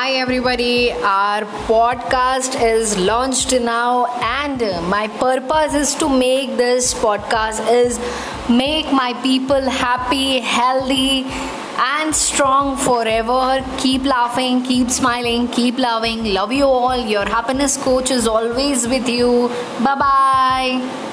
Hi, everybody. Our podcast is launched now, and my purpose is to make this podcast is make my people happy, healthy, and strong forever. Keep laughing, keep smiling, keep loving. Love you all. Your happiness coach is always with you. Bye bye.